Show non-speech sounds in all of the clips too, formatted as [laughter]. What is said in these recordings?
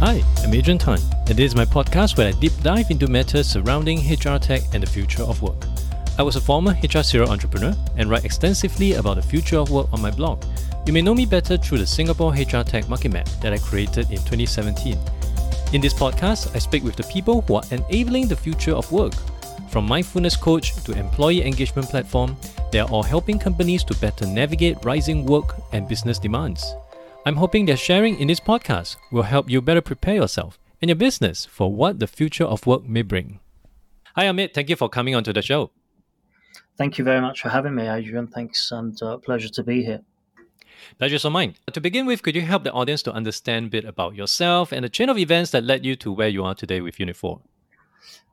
Hi, I'm Adrian Tan, and this is my podcast where I deep dive into matters surrounding HR tech and the future of work. I was a former HR serial entrepreneur and write extensively about the future of work on my blog. You may know me better through the Singapore HR Tech Market Map that I created in 2017. In this podcast, I speak with the people who are enabling the future of work. From mindfulness coach to employee engagement platform, they are all helping companies to better navigate rising work and business demands. I'm hoping that sharing in this podcast will help you better prepare yourself and your business for what the future of work may bring. Hi, Amit. Thank you for coming onto the show. Thank you very much for having me, Adrian. Thanks and uh, pleasure to be here. Pleasure's all mine. To begin with, could you help the audience to understand a bit about yourself and the chain of events that led you to where you are today with Unit 4?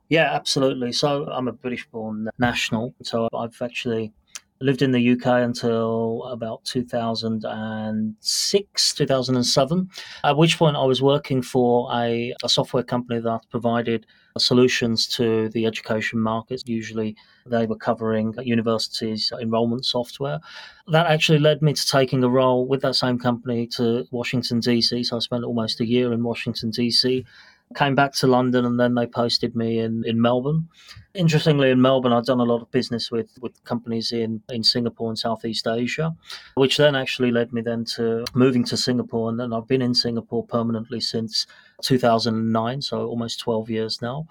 Yeah, absolutely. So I'm a British born national. So I've actually lived in the UK until about 2006, 2007, at which point I was working for a, a software company that provided solutions to the education markets. Usually they were covering universities' enrollment software. That actually led me to taking a role with that same company to Washington, D.C. So I spent almost a year in Washington, D.C came back to London and then they posted me in, in Melbourne. Interestingly, in Melbourne, I'd done a lot of business with, with companies in, in Singapore and Southeast Asia, which then actually led me then to moving to Singapore. And then I've been in Singapore permanently since 2009, so almost 12 years now.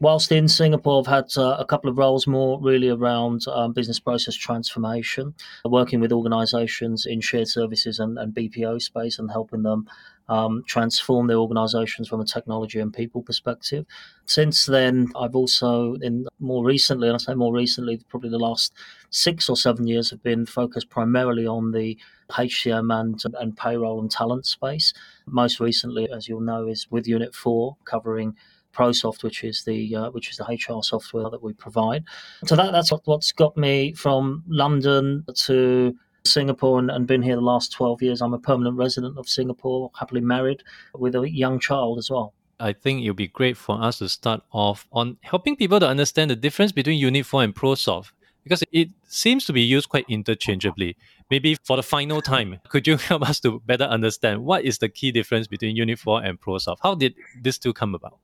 Whilst in Singapore, I've had uh, a couple of roles more really around um, business process transformation, working with organizations in shared services and, and BPO space and helping them um, transform their organizations from a technology and people perspective. Since then, I've also, in more recently, and I say more recently, probably the last six or seven years, have been focused primarily on the HCM and, and payroll and talent space. Most recently, as you'll know, is with Unit 4, covering ProSoft, which is the uh, which is the HR software that we provide. So that, that's what, what's got me from London to Singapore and, and, been here the last 12 years. I'm a permanent resident of Singapore, happily married with a young child as well. I think it would be great for us to start off on helping people to understand the difference between Unit 4 and ProSoft because it seems to be used quite interchangeably. Maybe for the final time, [laughs] could you help us to better understand what is the key difference between Unit 4 and ProSoft? How did this two come about?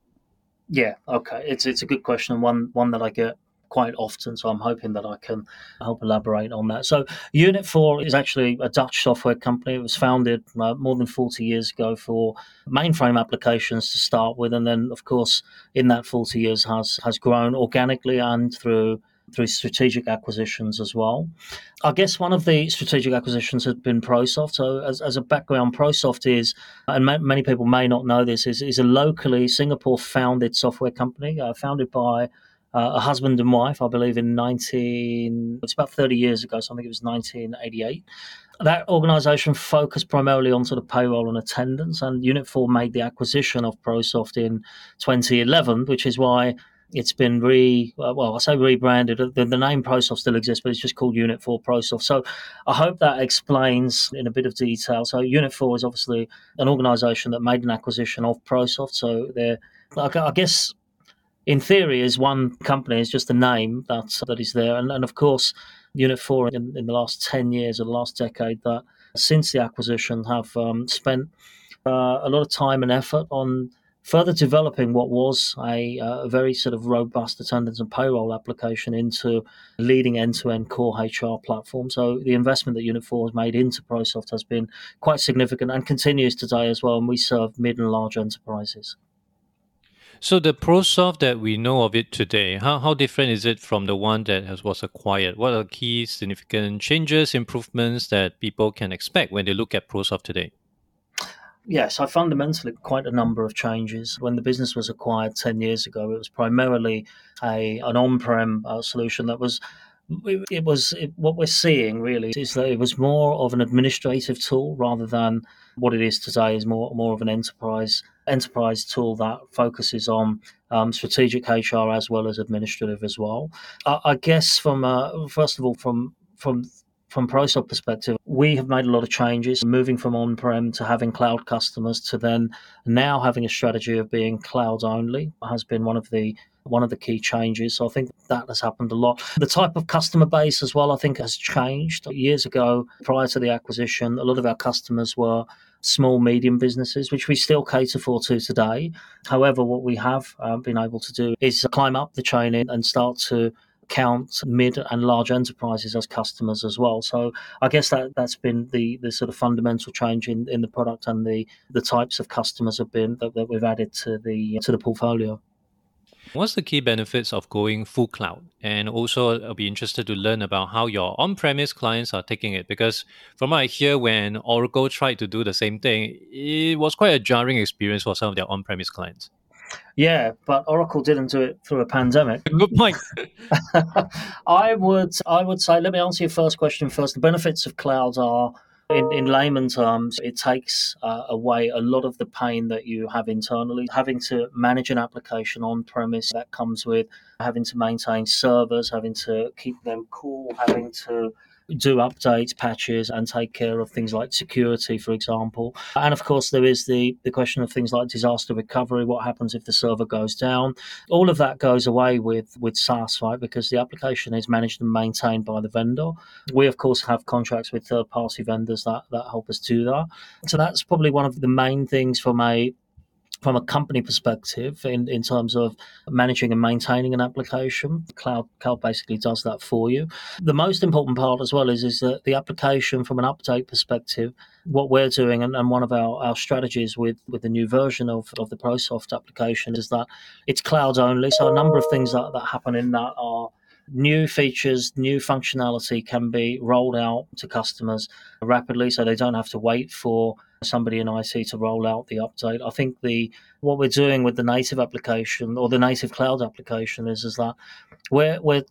Yeah, okay. It's it's a good question and one one that I get quite often. So I'm hoping that I can help elaborate on that. So Unit 4 is actually a Dutch software company. It was founded uh, more than 40 years ago for mainframe applications to start with. And then, of course, in that 40 years has, has grown organically and through through strategic acquisitions as well. I guess one of the strategic acquisitions has been ProSoft. So, as, as a background, ProSoft is, and ma- many people may not know this, is, is a locally Singapore founded software company, uh, founded by uh, a husband and wife, I believe, in 19, it's about 30 years ago, so I think it was 1988. That organisation focused primarily on sort of payroll and attendance, and Unit 4 made the acquisition of ProSoft in 2011, which is why it's been re uh, well I say rebranded the, the name ProSoft still exists but it's just called Unit 4 ProSoft so I hope that explains in a bit of detail so Unit 4 is obviously an organization that made an acquisition of ProSoft so they're I guess in theory, is one company, is just a name that that is there. And, and of course, Unit 4 in, in the last 10 years or the last decade, that since the acquisition have um, spent uh, a lot of time and effort on further developing what was a, uh, a, very sort of robust attendance and payroll application into leading end-to-end core HR platform. So the investment that Unit 4 has made into ProSoft has been quite significant and continues today as well. And we serve mid and large enterprises. So the ProSoft that we know of it today, how, how different is it from the one that has, was acquired? What are key significant changes, improvements that people can expect when they look at ProSoft today? Yes, I fundamentally quite a number of changes. When the business was acquired 10 years ago, it was primarily a an on-prem uh, solution that was it was it, what we're seeing really is that it was more of an administrative tool rather than what it is today is more more of an enterprise enterprise tool that focuses on um, strategic HR as well as administrative as well. I, I guess from uh, first of all from from from ProSoft perspective, we have made a lot of changes, moving from on-prem to having cloud customers to then now having a strategy of being cloud only has been one of the one of the key changes. So I think that has happened a lot. The type of customer base as well, I think, has changed. Years ago, prior to the acquisition, a lot of our customers were small, medium businesses, which we still cater for to today. However, what we have uh, been able to do is climb up the chain and start to count mid and large enterprises as customers as well. So I guess that that's been the the sort of fundamental change in, in the product and the the types of customers have been that, that we've added to the to the portfolio. What's the key benefits of going full cloud? And also, I'll be interested to learn about how your on premise clients are taking it. Because from what I hear, when Oracle tried to do the same thing, it was quite a jarring experience for some of their on premise clients. Yeah, but Oracle didn't do it through a pandemic. [laughs] Good point. [laughs] I would I would say let me answer your first question first. The benefits of cloud are in, in layman terms, it takes uh, away a lot of the pain that you have internally. Having to manage an application on premise that comes with having to maintain servers, having to keep them cool, having to do updates, patches, and take care of things like security, for example. And of course, there is the, the question of things like disaster recovery. What happens if the server goes down? All of that goes away with, with SaaS, right? Because the application is managed and maintained by the vendor. We, of course, have contracts with third party vendors that, that help us do that. So that's probably one of the main things from a from a company perspective in, in terms of managing and maintaining an application cloud cloud basically does that for you. The most important part as well is is that the application from an update perspective what we're doing and, and one of our, our strategies with with the new version of, of the prosoft application is that it's cloud only. So a number of things that, that happen in that are new features, new functionality can be rolled out to customers rapidly so they don't have to wait for somebody in IT to roll out the update. I think the what we're doing with the native application or the native cloud application is is that we're we're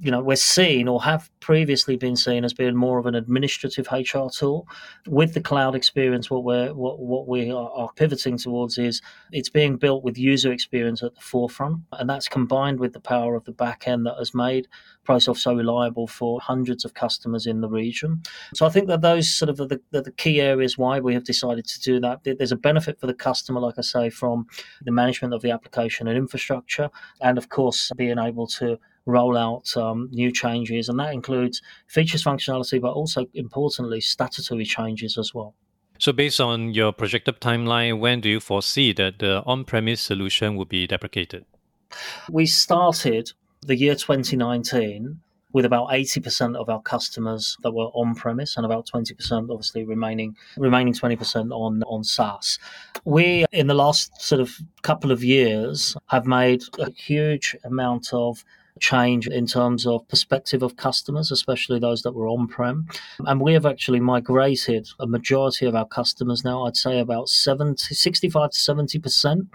you know we're seen or have previously been seen as being more of an administrative HR tool. With the cloud experience, what we're what, what we are, are pivoting towards is it's being built with user experience at the forefront, and that's combined with the power of the back end that has made ProSoft so reliable for hundreds of customers in the region. So I think that those sort of the, the, the key areas why we have decided to do that. There's a benefit for the customer, like I say, from the management of the application and infrastructure, and of course being able to roll out um, new changes, and that includes features, functionality, but also importantly statutory changes as well. So, based on your projected timeline, when do you foresee that the on-premise solution will be deprecated? We started the year 2019 with about 80% of our customers that were on premise and about 20% obviously remaining remaining 20% on on SaaS. We in the last sort of couple of years have made a huge amount of change in terms of perspective of customers, especially those that were on prem. And we have actually migrated a majority of our customers now. I'd say about 70, 65 to 70%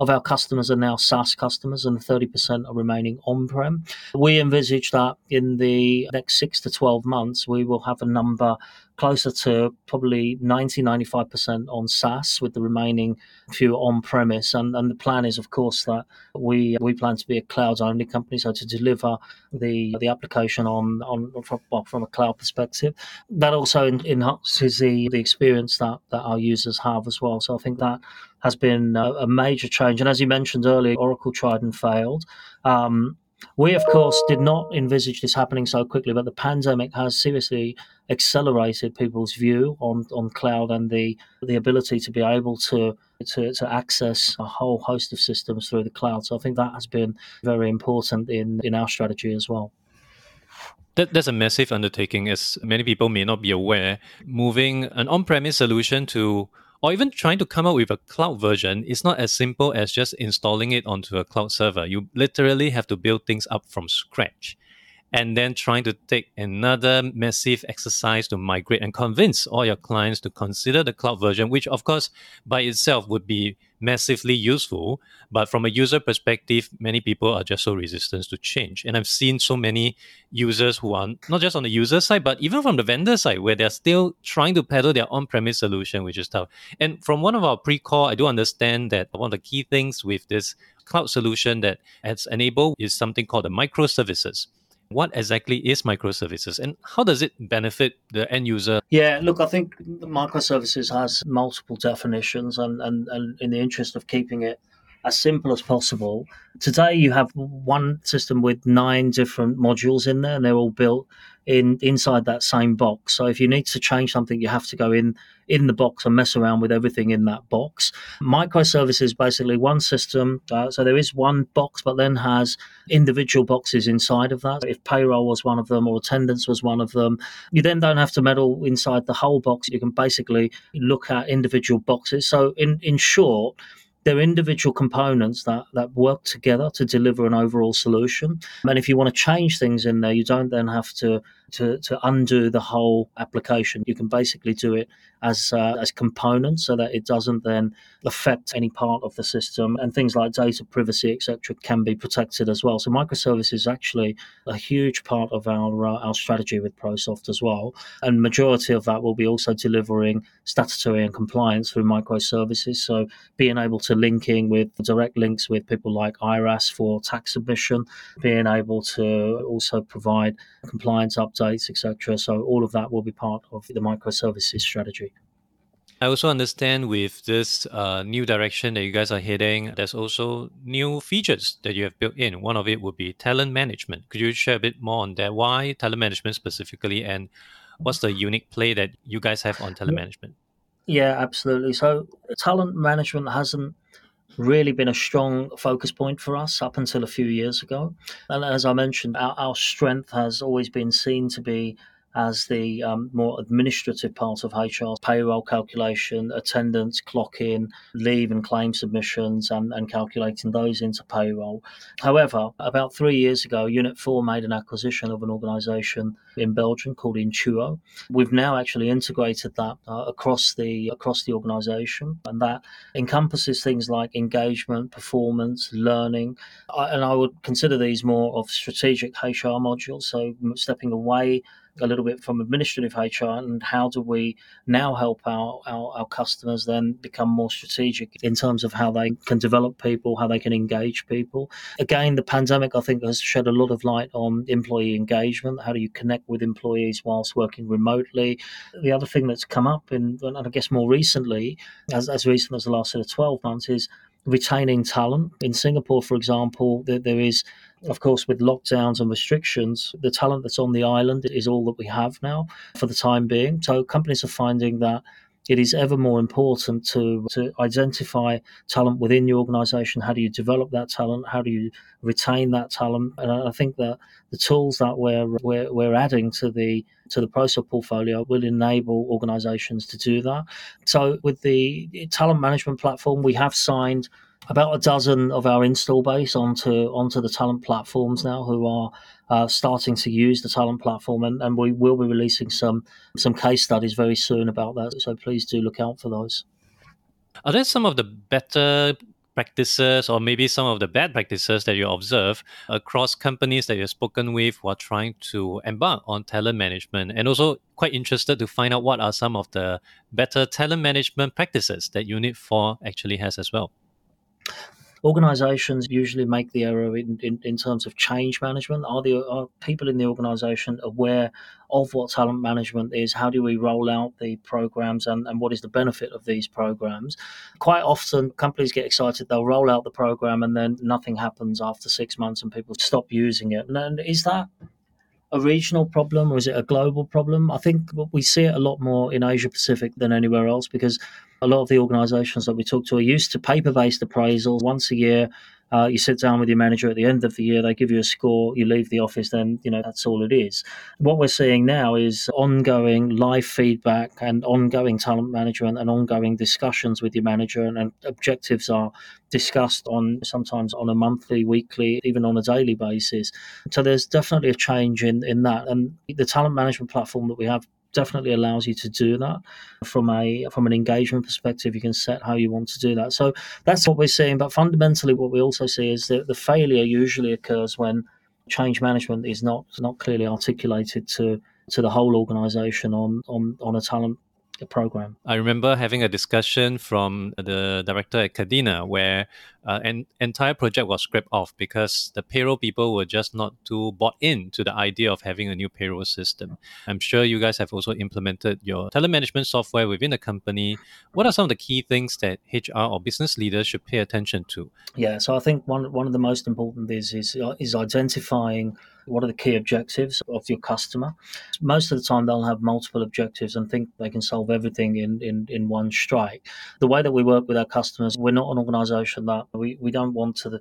of our customers are now SaaS customers and 30% are remaining on prem. We envisage that in the next six to 12 months, we will have a number closer to probably 90 95% on SaaS with the remaining few on premise and, and the plan is of course that we we plan to be a cloud only company so to deliver the the application on on from, from a cloud perspective. That also enhances the the experience that that our users have as well. So I think that has been a, a major change. And as you mentioned earlier Oracle tried and failed. Um, we, of course, did not envisage this happening so quickly, but the pandemic has seriously accelerated people's view on, on cloud and the the ability to be able to, to to access a whole host of systems through the cloud. So I think that has been very important in, in our strategy as well. That, that's a massive undertaking, as many people may not be aware. Moving an on premise solution to or even trying to come up with a cloud version is not as simple as just installing it onto a cloud server. You literally have to build things up from scratch and then trying to take another massive exercise to migrate and convince all your clients to consider the cloud version, which of course by itself would be massively useful. But from a user perspective, many people are just so resistant to change. And I've seen so many users who are not just on the user side, but even from the vendor side, where they're still trying to peddle their on premise solution, which is tough. And from one of our pre call, I do understand that one of the key things with this cloud solution that has enabled is something called the microservices what exactly is microservices and how does it benefit the end user? Yeah, look, I think microservices has multiple definitions, and, and, and in the interest of keeping it as simple as possible. Today, you have one system with nine different modules in there, and they're all built in inside that same box. So if you need to change something, you have to go in in the box and mess around with everything in that box. Microservices basically one system. Uh, so there is one box, but then has individual boxes inside of that. If payroll was one of them or attendance was one of them, you then don't have to meddle inside the whole box. You can basically look at individual boxes. So in in short they're individual components that, that work together to deliver an overall solution. And if you want to change things in there, you don't then have to to, to undo the whole application. You can basically do it as uh, as components so that it doesn't then affect any part of the system and things like data privacy etc can be protected as well so microservices is actually a huge part of our uh, our strategy with prosoft as well and majority of that will be also delivering statutory and compliance through microservices so being able to linking with direct links with people like IRAS for tax submission being able to also provide compliance updates etc so all of that will be part of the microservices strategy I also understand with this uh, new direction that you guys are heading, there's also new features that you have built in. One of it would be talent management. Could you share a bit more on that? Why talent management specifically, and what's the unique play that you guys have on talent management? Yeah, absolutely. So, talent management hasn't really been a strong focus point for us up until a few years ago. And as I mentioned, our, our strength has always been seen to be as the um, more administrative part of HR, payroll calculation, attendance, clock in, leave and claim submissions, and, and calculating those into payroll. However, about three years ago, Unit 4 made an acquisition of an organisation in Belgium called Intuo. We've now actually integrated that uh, across the across the organisation, and that encompasses things like engagement, performance, learning, and I would consider these more of strategic HR modules. So stepping away a little bit from administrative HR and how do we now help our, our, our, customers then become more strategic in terms of how they can develop people, how they can engage people. Again, the pandemic, I think, has shed a lot of light on employee engagement. How do you connect with employees whilst working remotely? The other thing that's come up, in, and I guess more recently, as, as recent as the last sort of 12 months, is retaining talent. In Singapore, for example, there, there is of course, with lockdowns and restrictions, the talent that's on the island is all that we have now for the time being. So companies are finding that it is ever more important to, to identify talent within your organization. How do you develop that talent? How do you retain that talent? And I think that the tools that we're, we're, we're adding to the to the ProSoft portfolio will enable organizations to do that. So with the talent management platform, we have signed about a dozen of our install base onto onto the talent platforms now who are uh, starting to use the talent platform and, and we will be releasing some some case studies very soon about that so please do look out for those. Are there some of the better practices or maybe some of the bad practices that you observe across companies that you've spoken with who are trying to embark on talent management? And also quite interested to find out what are some of the better talent management practices that unit 4 actually has as well organizations usually make the error in, in, in, terms of change management. Are, the, are people in the organization aware of what talent management is? How do we roll out the programs and, and what is the benefit of these programs? Quite often, companies get excited, they'll roll out the program and then nothing happens after six months and people stop using it. And is that a regional problem or is it a global problem? I think we see it a lot more in Asia Pacific than anywhere else because a lot of the organizations that we talk to are used to paper based appraisals once a year. Uh, you sit down with your manager at the end of the year, they give you a score, you leave the office, then, you know, that's all it is. What we're seeing now is ongoing live feedback and ongoing talent management and ongoing discussions with your manager, and, and objectives are discussed on sometimes on a monthly, weekly, even on a daily basis. So there's definitely a change in, in that. And the talent management platform that we have definitely allows you to do that from a from an engagement perspective. You can set how you want to do that. So that's what we're seeing. But fundamentally what we also see is that the failure usually occurs when change management is not not clearly articulated to to the whole organization on on on a talent program. I remember having a discussion from the director at Cadena where uh, an entire project was scrapped off because the payroll people were just not too bought in to the idea of having a new payroll system. I'm sure you guys have also implemented your talent management software within the company. What are some of the key things that HR or business leaders should pay attention to? Yeah, so I think one one of the most important is is, is identifying what are the key objectives of your customer. Most of the time, they'll have multiple objectives and think they can solve everything in, in, in one strike. The way that we work with our customers, we're not an organization that we, we don't want to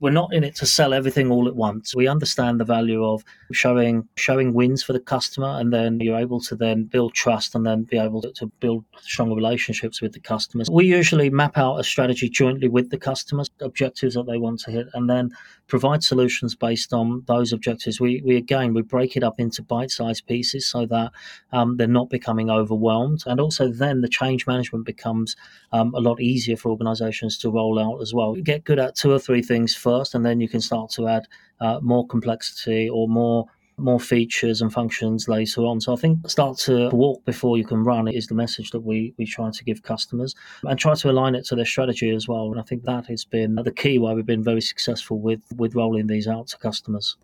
we're not in it to sell everything all at once. We understand the value of showing showing wins for the customer, and then you're able to then build trust and then be able to, to build stronger relationships with the customers. We usually map out a strategy jointly with the customers, objectives that they want to hit, and then provide solutions based on those objectives. We, we again we break it up into bite-sized pieces so that um, they're not becoming overwhelmed, and also then the change management becomes um, a lot easier for organisations to roll out as well. get good at two or three things first, and then you can start to add uh, more complexity or more more features and functions later on. So I think start to walk before you can run is the message that we we try to give customers and try to align it to their strategy as well. And I think that has been the key why we've been very successful with with rolling these out to customers.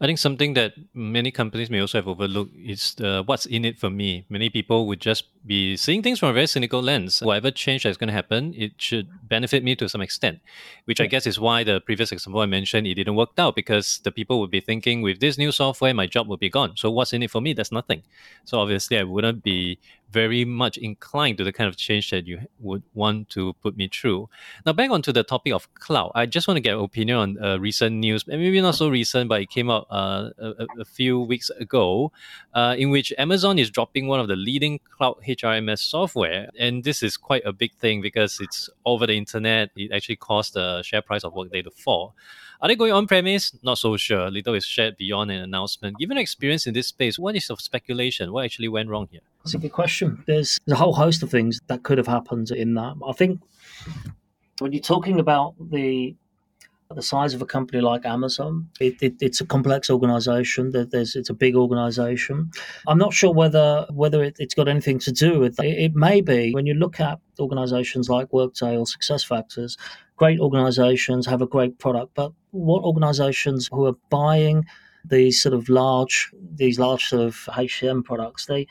I think something that many companies may also have overlooked is what's in it for me. Many people would just be seeing things from a very cynical lens. Whatever change that's going to happen, it should benefit me to some extent, which I guess is why the previous example I mentioned, it didn't work out because the people would be thinking with this new software, my job will be gone. So what's in it for me? There's nothing. So obviously I wouldn't be very much inclined to the kind of change that you would want to put me through. Now, back onto the topic of cloud, I just want to get an opinion on uh, recent news, maybe not so recent, but it came out uh, a, a, few weeks ago, uh, in which Amazon is dropping one of the leading cloud HRMS software. And this is quite a big thing because it's over the internet. It actually caused the share price of Workday to fall. Are they going on premise? Not so sure. Little is shared beyond an announcement. Given experience in this space, what is of speculation? What actually went wrong here? That's a good question. There's, there's a whole host of things that could have happened in that. I think when you're talking about the the size of a company like Amazon, it, it, it's a complex organization. There's, it's a big organization. I'm not sure whether whether it, has got anything to do with it. It may be when you look at organizations like Workday or SuccessFactors, great organizations have a great product, but what organizations who are buying these sort of large these large sort of HCM products, they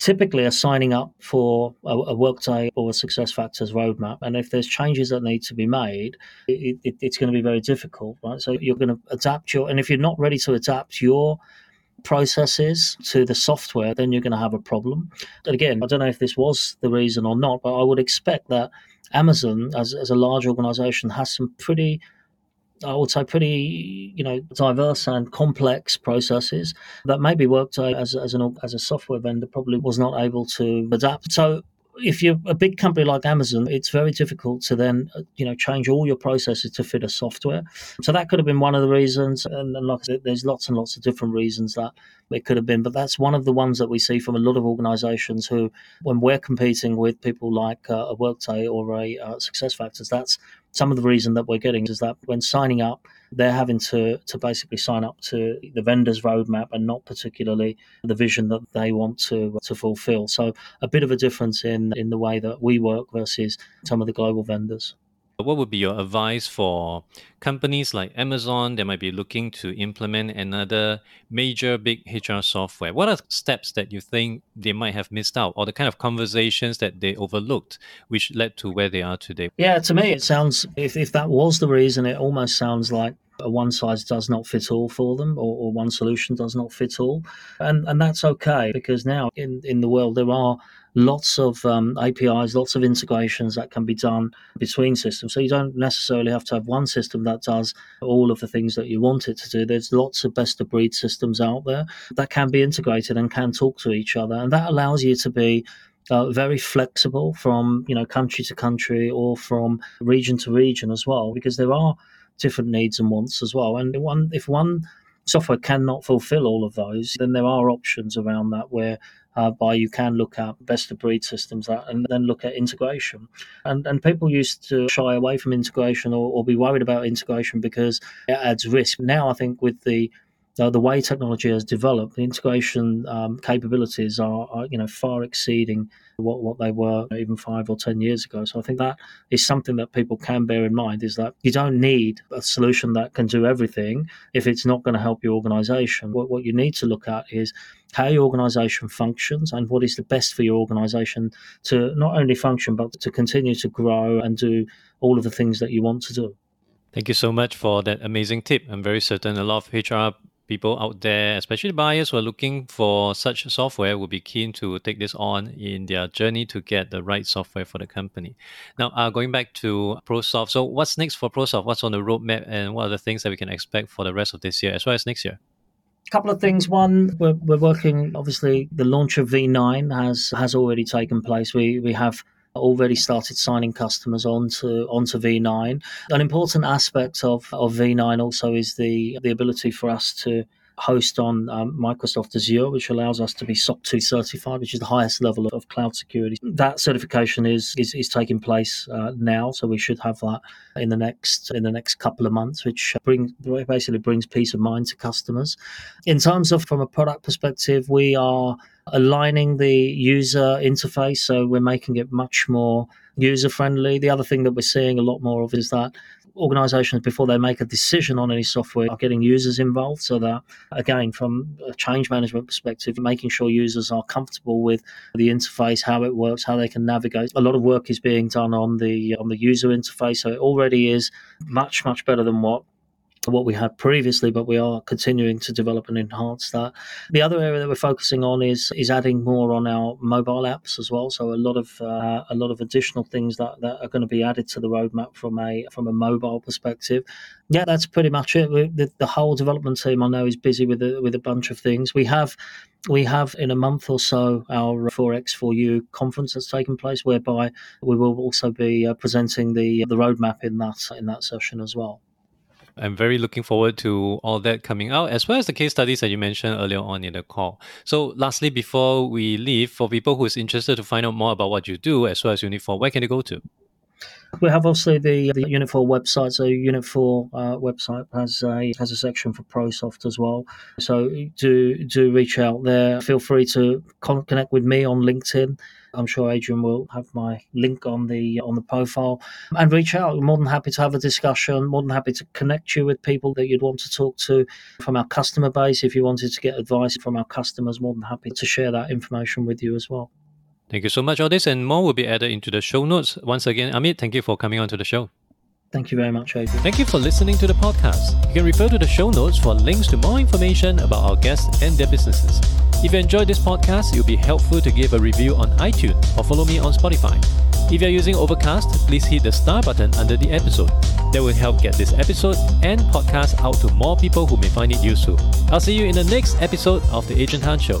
typically are signing up for a, a workday or a SuccessFactors roadmap and if there's changes that need to be made it, it, it's going to be very difficult right? So you're going to adapt your and if you're not ready to adapt your processes to the software then you're going to have a problem. And again i don't know if this was the reason or not but i would expect that amazon as, as a large organization has some pretty I would say, pretty you know diverse and complex processes that maybe Workday as as an as a software vendor probably was not able to adapt. So if you're a big company like Amazon, it's very difficult to then you know change all your processes to fit a software. So that could have been one of the reasons, and, and like I said, there's lots and lots of different reasons that it could have been. But that's one of the ones that we see from a lot of organisations who, when we're competing with people like uh, a Workday or a uh, SuccessFactors, that's some of the reason that we're getting is that when signing up they're having to to basically sign up to the vendor's roadmap and not particularly the vision that they want to to fulfill. So a bit of a difference in in the way that we work versus some of the global vendors. What would be your advice for companies like Amazon that might be looking to implement another major big HR software? What are steps that you think they might have missed out or the kind of conversations that they overlooked which led to where they are today? Yeah, to me, it sounds, if, if that was the reason, it almost sounds like a one size does not fit all for them or, or, one solution does not fit all and and that's okay because now in in the world there are lots of um, APIs, lots of integrations that can be done between systems. So you don't necessarily have to have one system that does all of the things that you want it to do. There's lots of best of breed systems out there that can be integrated and can talk to each other, and that allows you to be uh, very flexible from you know country to country or from region to region as well, because there are different needs and wants as well. And one if one software cannot fulfill all of those, then there are options around that where uh, by you can look at best of breed systems and then look at integration. And and people used to shy away from integration or, or be worried about integration because it adds risk. Now I think with the uh, the way technology has developed, the integration um, capabilities are, are, you know, far exceeding what, what they were even five or ten years ago. So I think that is something that people can bear in mind: is that you don't need a solution that can do everything if it's not going to help your organization. What what you need to look at is how your organization functions and what is the best for your organization to not only function but to continue to grow and do all of the things that you want to do. Thank you so much for that amazing tip. I'm very certain a lot of HR people out there, especially buyers who are looking for such software, will be keen to take this on in their journey to get the right software for the company. Now, uh, going back to ProSoft, so what's next for ProSoft? What's on the roadmap, and what are the things that we can expect for the rest of this year as well as next year? Couple of things. One, we're, we're working. Obviously, the launch of V9 has has already taken place. We we have already started signing customers onto onto V9. An important aspect of, of V9 also is the the ability for us to host on um, Microsoft Azure, which allows us to be SOC 2 certified, which is the highest level of cloud security. That certification is is, is taking place uh, now, so we should have that in the next in the next couple of months, which brings basically brings peace of mind to customers. In terms of from a product perspective, we are aligning the user interface, so we're making it much more user friendly. The other thing that we're seeing a lot more of is that organizations before they make a decision on any software are getting users involved so that again from a change management perspective making sure users are comfortable with the interface how it works how they can navigate. A lot of work is being done on the on the user interface so it already is much much better than what what we had previously, but we are continuing to develop and enhance that. The other area that we're focusing on is is adding more on our mobile apps as well. So a lot of uh, a lot of additional things that, that are going to be added to the roadmap from a from a mobile perspective. Yeah, that's pretty much it. The, the whole development team I know is busy with a, with a bunch of things. We have we have in a month or so our 4X4U conference that's taking place, whereby we will also be uh, presenting the the roadmap in that in that session as well. I'm very looking forward to all that coming out, as well as the case studies that you mentioned earlier on in the call. So, lastly, before we leave, for people who is interested to find out more about what you do, as well as Unit4, where can they go to? We have obviously the the Unit4 website. So Unit4 uh, website has a has a section for ProSoft as well. So do do reach out there. Feel free to con- connect with me on LinkedIn. I'm sure Adrian will have my link on the uh, on the profile and reach out. More than happy to have a discussion. More than happy to connect you with people that you'd want to talk to from our customer base. If you wanted to get advice from our customers, more than happy to share that information with you as well. Thank you so much. All this and more will be added into the show notes. Once again, Amit, thank you for coming on to the show. Thank you very much, Adrian. Thank you for listening to the podcast. You can refer to the show notes for links to more information about our guests and their businesses. If you enjoyed this podcast, it would be helpful to give a review on iTunes or follow me on Spotify. If you're using Overcast, please hit the star button under the episode. That will help get this episode and podcast out to more people who may find it useful. I'll see you in the next episode of The Adrian Tan Show.